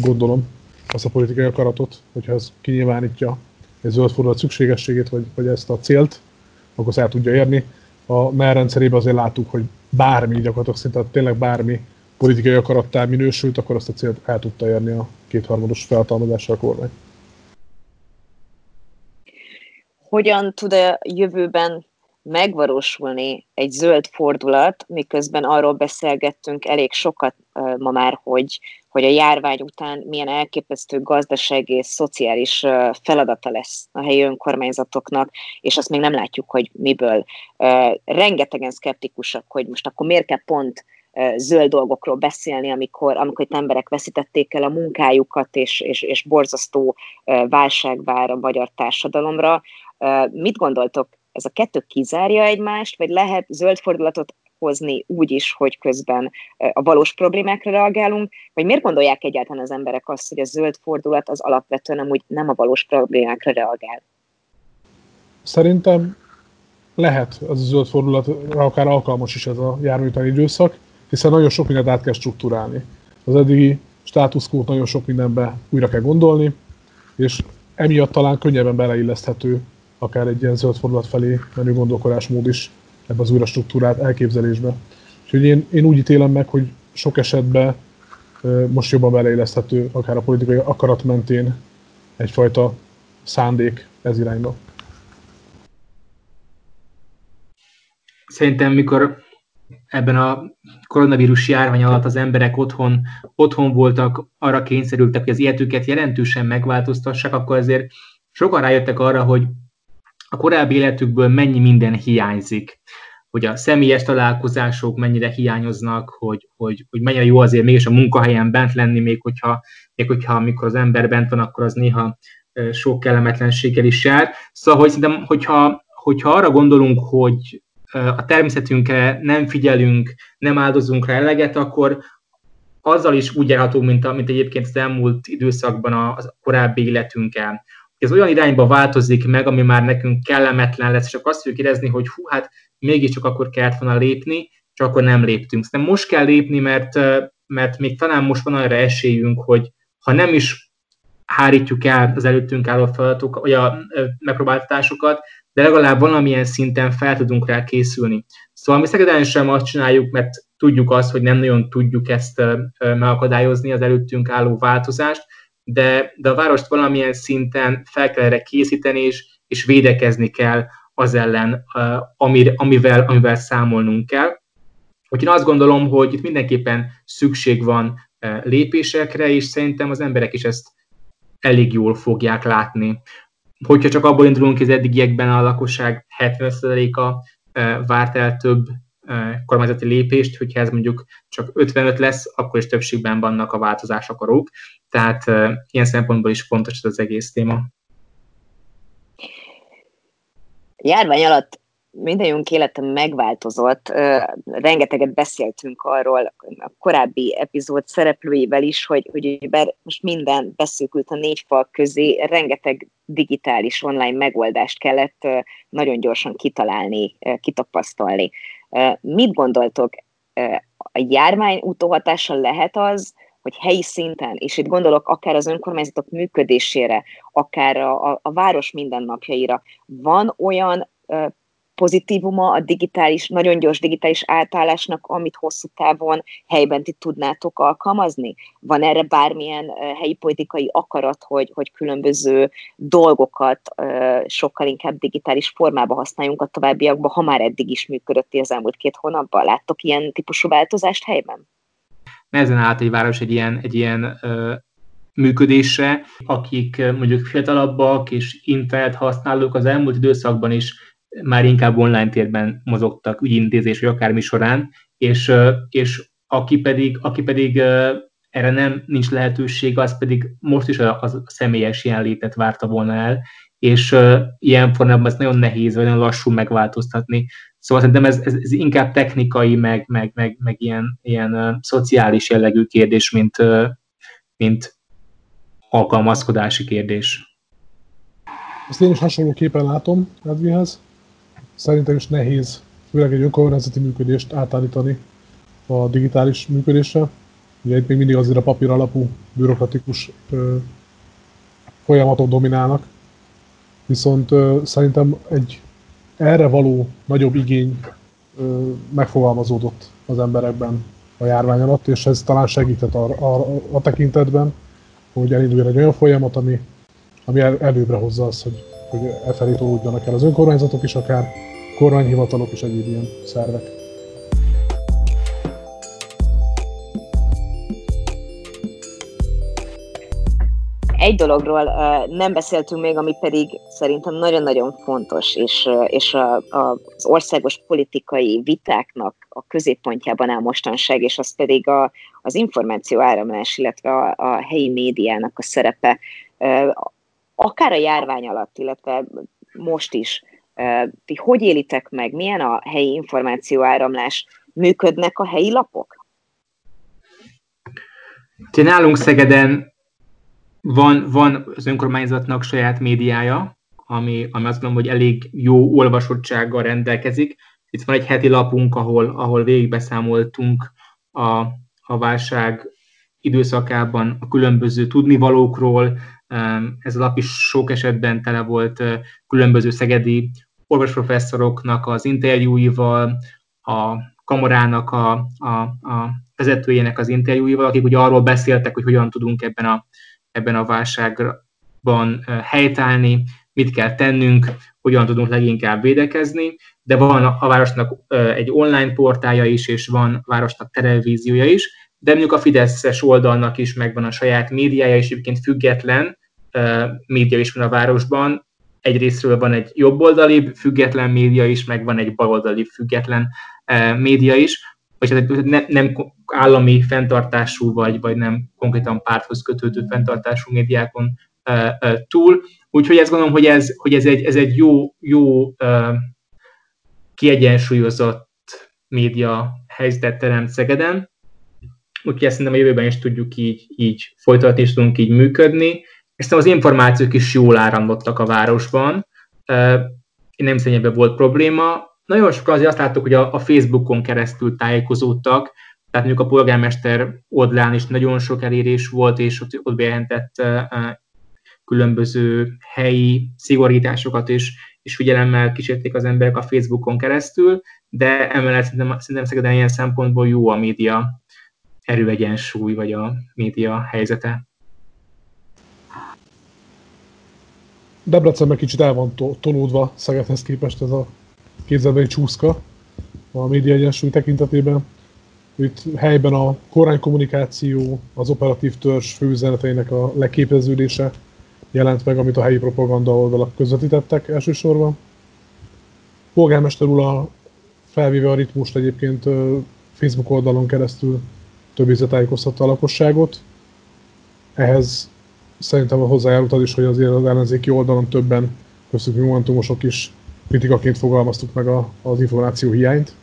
gondolom azt a politikai akaratot, hogyha ez kinyilvánítja egy zöld fordulat szükségességét, vagy, vagy ezt a célt, akkor el tudja érni. A NER rendszerében azért láttuk, hogy bármi, gyakorlatilag szinte tényleg bármi politikai akarattá minősült, akkor azt a célt el tudta érni a kétharmados felhatalmazással a kormány. Hogyan tud a jövőben megvalósulni egy zöld fordulat, miközben arról beszélgettünk elég sokat ma már, hogy, hogy a járvány után milyen elképesztő gazdasági és szociális feladata lesz a helyi önkormányzatoknak, és azt még nem látjuk, hogy miből. Rengetegen szkeptikusak, hogy most akkor miért kell pont zöld dolgokról beszélni, amikor, amikor itt emberek veszítették el a munkájukat, és, és, és borzasztó válság vár a magyar társadalomra. Mit gondoltok, ez a kettő kizárja egymást, vagy lehet zöld fordulatot hozni úgy is, hogy közben a valós problémákra reagálunk, vagy miért gondolják egyáltalán az emberek azt, hogy a zöld fordulat az alapvetően amúgy nem a valós problémákra reagál? Szerintem lehet az a zöld fordulatra akár alkalmas is ez a járműtani időszak, hiszen nagyon sok mindent át kell struktúrálni. Az eddigi státuszkót nagyon sok mindenbe újra kell gondolni, és emiatt talán könnyebben beleilleszthető akár egy ilyen zöld fordulat felé menő gondolkodásmód is ebbe az újra struktúrát elképzelésbe. Úgyhogy én, én úgy ítélem meg, hogy sok esetben most jobban beleilleszthető, akár a politikai akarat mentén egyfajta szándék ez irányba. Szerintem, mikor ebben a koronavírus járvány alatt az emberek otthon, otthon voltak, arra kényszerültek, hogy az életüket jelentősen megváltoztassák, akkor azért sokan rájöttek arra, hogy a korábbi életükből mennyi minden hiányzik, hogy a személyes találkozások mennyire hiányoznak, hogy, hogy, hogy mennyire jó azért mégis a munkahelyen bent lenni, még hogyha, még hogyha amikor az ember bent van, akkor az néha sok kellemetlenséggel is jár. Szóval, hogy szerintem, hogyha, hogyha arra gondolunk, hogy a természetünkre nem figyelünk, nem áldozunk rá eleget, akkor azzal is úgy járhatunk, mint, a, mint egyébként az elmúlt időszakban a, a korábbi életünkkel ez olyan irányba változik meg, ami már nekünk kellemetlen lesz, akkor azt fogjuk érezni, hogy hú, hát mégiscsak akkor kellett volna lépni, csak akkor nem léptünk. Szerintem most kell lépni, mert, mert még talán most van arra esélyünk, hogy ha nem is hárítjuk el az előttünk álló feladatok, vagy a megpróbáltatásokat, de legalább valamilyen szinten fel tudunk rá készülni. Szóval mi Szegeden sem azt csináljuk, mert tudjuk azt, hogy nem nagyon tudjuk ezt megakadályozni, az előttünk álló változást, de, de a várost valamilyen szinten fel kell erre készíteni, és, és védekezni kell az ellen, amir, amivel, amivel számolnunk kell. Úgyhogy én azt gondolom, hogy itt mindenképpen szükség van lépésekre, és szerintem az emberek is ezt elég jól fogják látni. Hogyha csak abból indulunk, hogy az eddigiekben a lakosság 70%-a várt el több kormányzati lépést, hogyha ez mondjuk csak 55 lesz, akkor is többségben vannak a változás akarók. Tehát ilyen szempontból is fontos ez az egész téma. Járvány alatt mindenünk élete megváltozott. Rengeteget beszéltünk arról a korábbi epizód szereplőivel is, hogy, hogy bár most minden beszűkült a négy fal közé, rengeteg digitális online megoldást kellett nagyon gyorsan kitalálni, kitapasztalni. Mit gondoltok, a járvány utóhatása lehet az, hogy helyi szinten, és itt gondolok akár az önkormányzatok működésére, akár a, a város mindennapjaira, van olyan pozitívuma a digitális, nagyon gyors digitális átállásnak, amit hosszú távon helyben ti tudnátok alkalmazni? Van erre bármilyen helyi politikai akarat, hogy, hogy különböző dolgokat sokkal inkább digitális formába használjunk a továbbiakban, ha már eddig is működött az elmúlt két hónapban? Láttok ilyen típusú változást helyben? Nehezen állt egy város egy ilyen, egy ilyen működésre, akik mondjuk fiatalabbak és internet használók az elmúlt időszakban is már inkább online térben mozogtak ügyintézés vagy akármi során, és, és aki pedig, aki pedig erre nem nincs lehetőség, az pedig most is a, a személyes jelenlétet várta volna el, és uh, ilyen formában ez nagyon nehéz, vagy nagyon lassú megváltoztatni. Szóval szerintem ez, ez, ez inkább technikai, meg, meg, meg, meg ilyen, ilyen uh, szociális jellegű kérdés, mint, uh, mint alkalmazkodási kérdés. Ezt én is hasonlóképpen látom Edvihez. Szerintem is nehéz, főleg egy önkormányzati működést átállítani a digitális működésre. Ugye itt még mindig azért a papír alapú, bürokratikus ö, folyamatok dominálnak. Viszont ö, szerintem egy erre való nagyobb igény ö, megfogalmazódott az emberekben a járvány alatt, és ez talán segített a, a, a tekintetben, hogy elinduljon egy olyan folyamat, ami, ami el, előbbre hozza azt, hogy, hogy e felé tolódjanak el az önkormányzatok is, akár kormányhivatalok és egyéb ilyen szervek. Egy dologról nem beszéltünk még, ami pedig szerintem nagyon-nagyon fontos, és, és a, a, az országos politikai vitáknak a középpontjában áll mostanság, és az pedig a, az információ áramlás, illetve a, a helyi médiának a szerepe, akár a járvány alatt, illetve most is. Ti hogy élitek meg? Milyen a helyi információ áramlás? Működnek a helyi lapok? nálunk Szegeden van, van az önkormányzatnak saját médiája, ami, ami azt gondolom, hogy elég jó olvasottsággal rendelkezik. Itt van egy heti lapunk, ahol, ahol végigbeszámoltunk a, a válság időszakában a különböző tudnivalókról. Ez a lap is sok esetben tele volt különböző szegedi orvosprofesszoroknak az interjúival, a kamarának a, a, a vezetőjének az interjúival, akik ugye arról beszéltek, hogy hogyan tudunk ebben a ebben a válságban helytállni, mit kell tennünk, hogyan tudunk leginkább védekezni, de van a városnak egy online portálja is, és van a városnak televíziója is, de mondjuk a Fideszes oldalnak is megvan a saját médiája, és egyébként független média is van a városban. Egyrésztről van egy jobboldali független média is, meg van egy baloldali független média is, vagy hát ne, nem állami fenntartású, vagy, vagy nem konkrétan párthoz kötődő fenntartású médiákon túl. Úgyhogy ezt gondolom, hogy ez, hogy ez egy, ez egy jó, jó kiegyensúlyozott média helyzetet teremt Szegeden. Úgyhogy ezt szerintem a jövőben is tudjuk így, így folytatni, és tudunk így működni. És az információk is jól áramlottak a városban. Én nem ebben volt probléma nagyon sokan azért azt láttuk, hogy a, a Facebookon keresztül tájékozódtak, tehát mondjuk a polgármester oldalán is nagyon sok elérés volt, és ott, ott bejelentett különböző helyi szigorításokat is, és figyelemmel kísérték az emberek a Facebookon keresztül, de emellett szerintem, szerintem Szegeden ilyen szempontból jó a média erőegyensúly, vagy a média helyzete. Debrecen meg kicsit el van tolódva Szegedhez képest ez a képzelbeli csúszka a média egyensúly tekintetében. Itt helyben a kormánykommunikáció, az operatív törzs főüzeneteinek a leképeződése jelent meg, amit a helyi propaganda oldalak közvetítettek elsősorban. Polgármester úr a felvéve a ritmust egyébként Facebook oldalon keresztül több tájékoztatta a lakosságot. Ehhez szerintem hozzájárult az is, hogy azért az ellenzéki oldalon többen, köztük mi momentumosok is kritikaként fogalmaztuk meg a, az információ hiányt.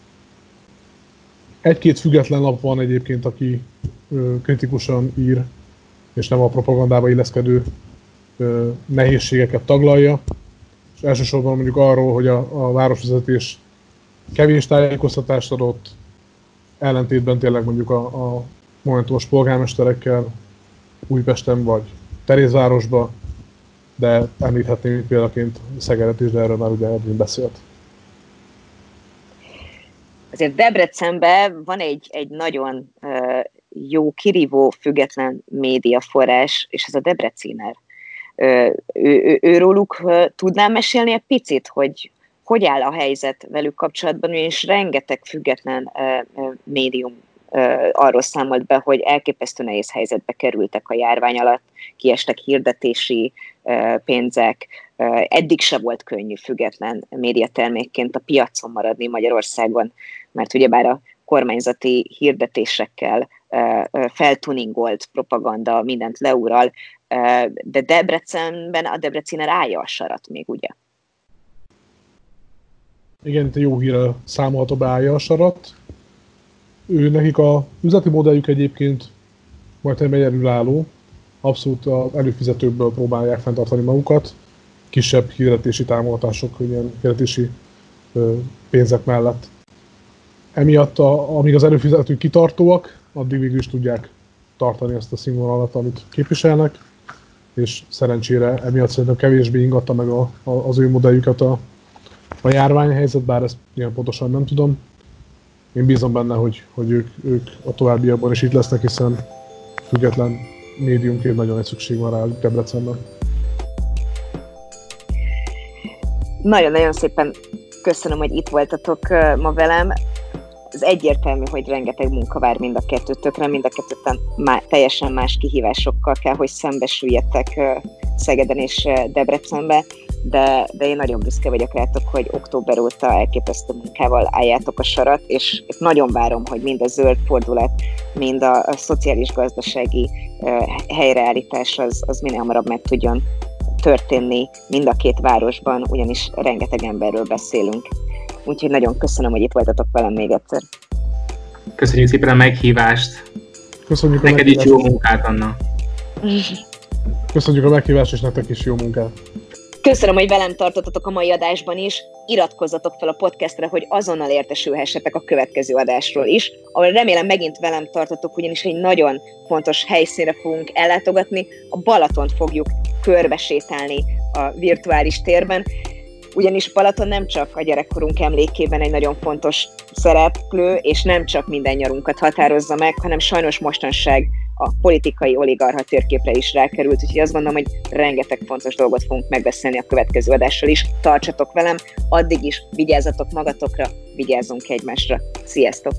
Egy-két független lap van egyébként, aki ö, kritikusan ír, és nem a propagandába illeszkedő ö, nehézségeket taglalja. És elsősorban mondjuk arról, hogy a, a városvezetés kevés tájékoztatást adott, ellentétben tényleg mondjuk a, a momentumos polgármesterekkel Újpesten vagy Terézvárosba de említhetném példaként Szegedet is, de erről már ugye Edwin beszélt. azért Debrecenben van egy, egy nagyon uh, jó, kirívó, független médiaforrás, és ez a Debreciner. Ő, ő, őróluk tudnám mesélni egy picit, hogy hogy áll a helyzet velük kapcsolatban, és rengeteg független médium arról számolt be, hogy elképesztő nehéz helyzetbe kerültek a járvány alatt, kiestek hirdetési pénzek, eddig se volt könnyű független médiatermékként a piacon maradni Magyarországon, mert ugyebár a kormányzati hirdetésekkel feltuningolt propaganda mindent leural, de Debrecenben a Debreciner állja a sarat még, ugye? Igen, itt a jó hírrel számolható beállja a sarat ő nekik a üzleti modelljük egyébként majd egy egyedülálló, abszolút az előfizetőkből próbálják fenntartani magukat, kisebb hirdetési támogatások, ilyen hirdetési pénzek mellett. Emiatt, a, amíg az előfizetők kitartóak, addig végül is tudják tartani ezt a színvonalat, amit képviselnek, és szerencsére emiatt szerintem kevésbé ingatta meg a, a, az ő modelljüket a, a járványhelyzet, bár ezt ilyen pontosan nem tudom én bízom benne, hogy, hogy ők, ők a továbbiakban is itt lesznek, hiszen független médiumként nagyon nagy szükség van rá Debrecenben. Nagyon-nagyon szépen köszönöm, hogy itt voltatok ma velem. Ez egyértelmű, hogy rengeteg munka vár mind a kettőtökre, mind a kettőten má, teljesen más kihívásokkal kell, hogy szembesüljetek Szegeden és Debrecenbe de, de én nagyon büszke vagyok rátok, hogy október óta elképesztő munkával álljátok a sarat, és nagyon várom, hogy mind a zöld fordulat, mind a, a szociális-gazdasági uh, helyreállítás az, az minél hamarabb meg tudjon történni mind a két városban, ugyanis rengeteg emberről beszélünk. Úgyhogy nagyon köszönöm, hogy itt voltatok velem még egyszer. Köszönjük szépen a meghívást. Köszönjük a Neked meghívást. is jó munkát, Anna. Köszönjük a meghívást, és nektek is jó munkát. Köszönöm, hogy velem tartottatok a mai adásban is. Iratkozzatok fel a podcastre, hogy azonnal értesülhessetek a következő adásról is, ahol remélem megint velem tartotok, ugyanis egy nagyon fontos helyszínre fogunk ellátogatni. A Balatont fogjuk körbesétálni a virtuális térben, ugyanis Balaton nem csak a gyerekkorunk emlékében egy nagyon fontos szereplő, és nem csak minden nyarunkat határozza meg, hanem sajnos mostanság a politikai oligarha térképre is rákerült, úgyhogy azt gondolom, hogy rengeteg fontos dolgot fogunk megbeszélni a következő adással is. Tartsatok velem, addig is vigyázzatok magatokra, vigyázzunk egymásra. Sziasztok!